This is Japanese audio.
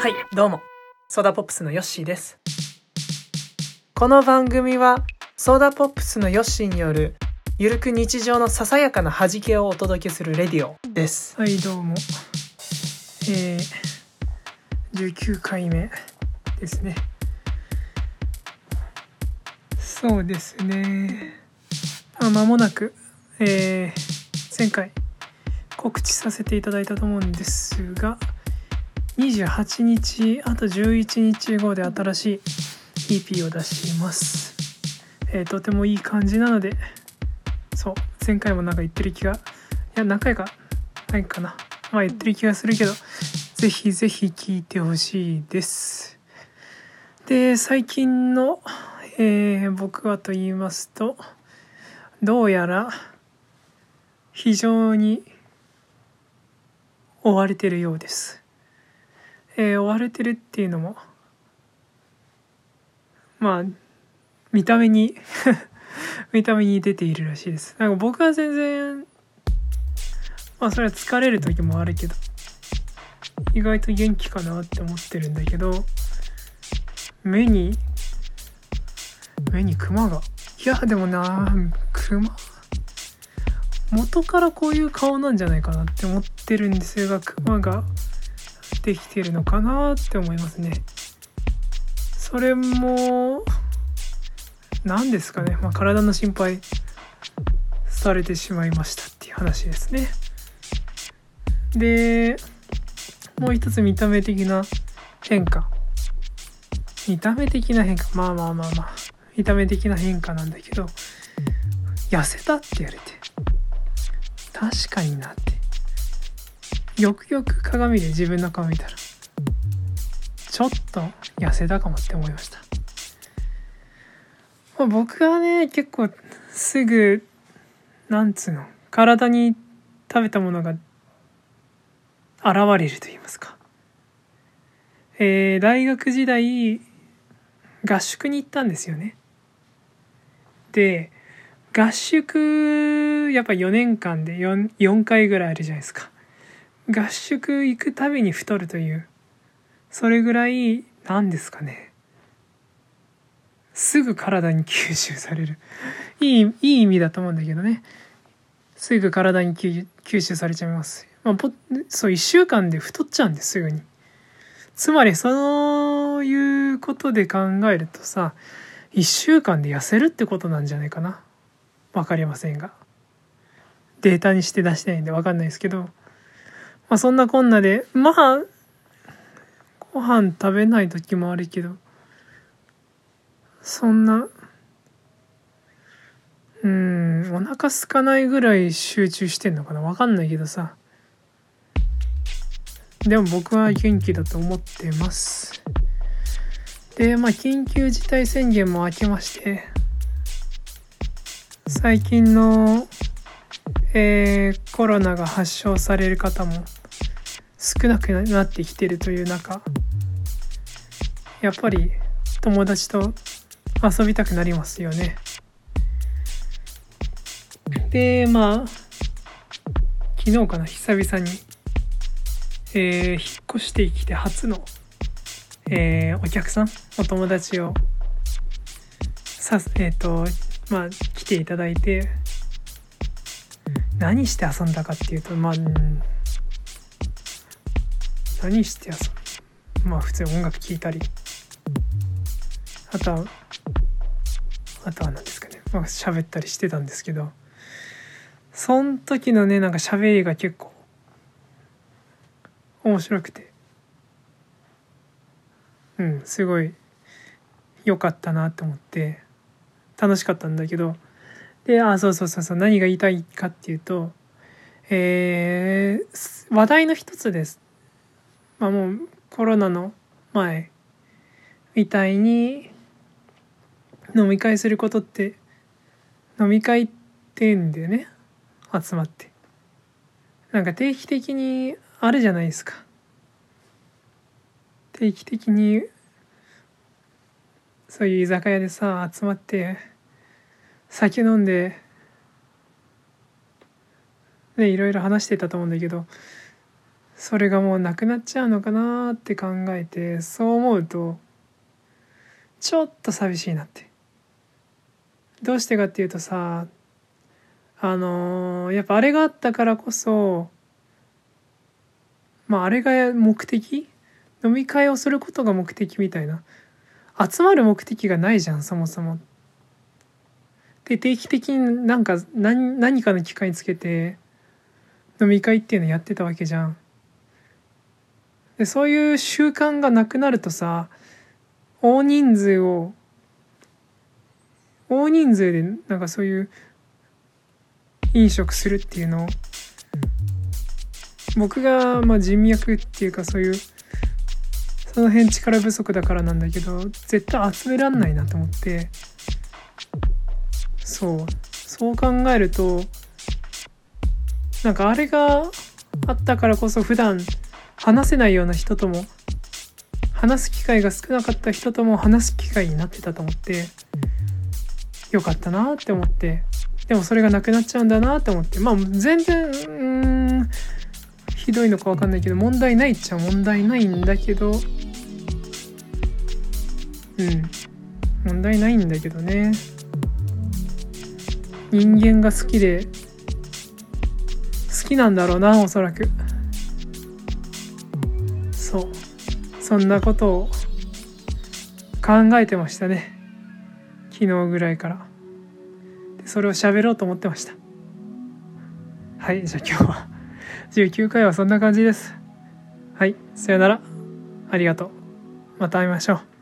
はいどうも。ソーダポップスのヨッシーです。この番組はソーダポップスのヨッシーによるゆるく日常のささやかな弾けをお届けするレディオです。はいどうも。えー、19回目ですね。そうですね。あ間もなくえー、前回告知させていただいたと思うんですが28日あと11日後で新しい EP を出します、えー、とてもいい感じなのでそう前回もなんか言ってる気がいや何回かないかなまあ言ってる気がするけどぜひぜひ聴いてほしいですで最近の、えー、僕はと言いますとどうやら非常に追われてるようです。えー、追われてるっていうのもまあ見た目に 見た目に出ているらしいです。なんか僕は全然まあそれは疲れる時もあるけど意外と元気かなって思ってるんだけど目に目にクマがいやでもなクマ元からこういう顔なんじゃないかなって思ってるんですがクマができてるのかなって思いますね。それも何ですかね、まあ、体の心配されてしまいましたっていう話ですね。でもう一つ見た目的な変化。見た目的な変化。まあまあまあまあ。見た目的な変化なんだけど痩せたって言われて。確かになって。よくよく鏡で自分の顔見たらちょっと痩せたかもって思いました、まあ、僕はね結構すぐなんつうの体に食べたものが現れると言いますか。えー、大学時代合宿に行ったんですよね。で合宿やっぱ4年間で 4, 4回ぐらいあるじゃないですか。合宿行くたびに太るという。それぐらい何ですかね。すぐ体に吸収される。いいいい意味だと思うんだけどね。すぐ体に吸収されちゃいます、まあ、そう1週間で太っちゃうんですすぐに。つまりそういうことで考えるとさ1週間で痩せるってことなんじゃないかな。分かりませんが。データにして出してないんで分かんないですけど、まあ、そんなこんなでまあご飯食べない時もあるけどそんなうんお腹空かないぐらい集中してんのかな？分かんないけどさ。でも僕は元気だと思ってます。でまあ緊急事態宣言も明けまして最近の、えー、コロナが発症される方も少なくなってきてるという中やっぱり友達と遊びたくなりますよね。でまあ昨日かな久々に、えー、引っ越してきて初の、えー、お客さんお友達をさえっ、ー、とまあ来ていただいて何して遊んだかっていうとまあ何して遊ぶ。まあ普通音楽聴いたり。あとはあとは何ですかね。まあ喋ったりしてたんですけど。そん時のねなんか喋りが結構面白くて。うんすごい良かったなと思って。楽しかったんだけど。であそうそうそうそう何が言いたいかっていうとえー、話題の一つです。まあもうコロナの前みたいに飲み会することって飲み会ってんでね。集まって。なんか定期的にあるじゃないですか。定期的にそういう居酒屋でさ集まって酒飲んでねいろいろ話してたと思うんだけどそれがもうなくなっちゃうのかなって考えてそう思うとちょっと寂しいなってどうしてかっていうとさあのー、やっぱあれがあったからこそまああれが目的？飲み会をすることが目的みたいな集まる目的がないじゃんそもそも。で定期的になんか何何かの機会につけて飲み会っていうのやってたわけじゃん。でそういう習慣がなくなるとさ大人数を大人数でなんかそういう飲食するっていうのを僕がまあ人脈っていうかそういうその辺力不足だからなんだけど絶対集めらんないなと思ってそう。そう考えるとなんかあれがあったからこそ普段話せないような人とも話す機会が少なかった人とも話す機会になってたと思ってよかったなって思ってでもそれがなくなっちゃうんだなって思ってまあ全然うんひどいのか分かんないけど問題ないっちゃ問題ないんだけどうん問題ないんだけどね。人間が好きで好きなんだろうなおそらく。そう。そんなことを考えてましたね。昨日ぐらいから。でそれを喋ろうと思ってました。はいじゃあ今日は。19回はそんな感じです。はいさよなら。ありがとう。また会いましょう。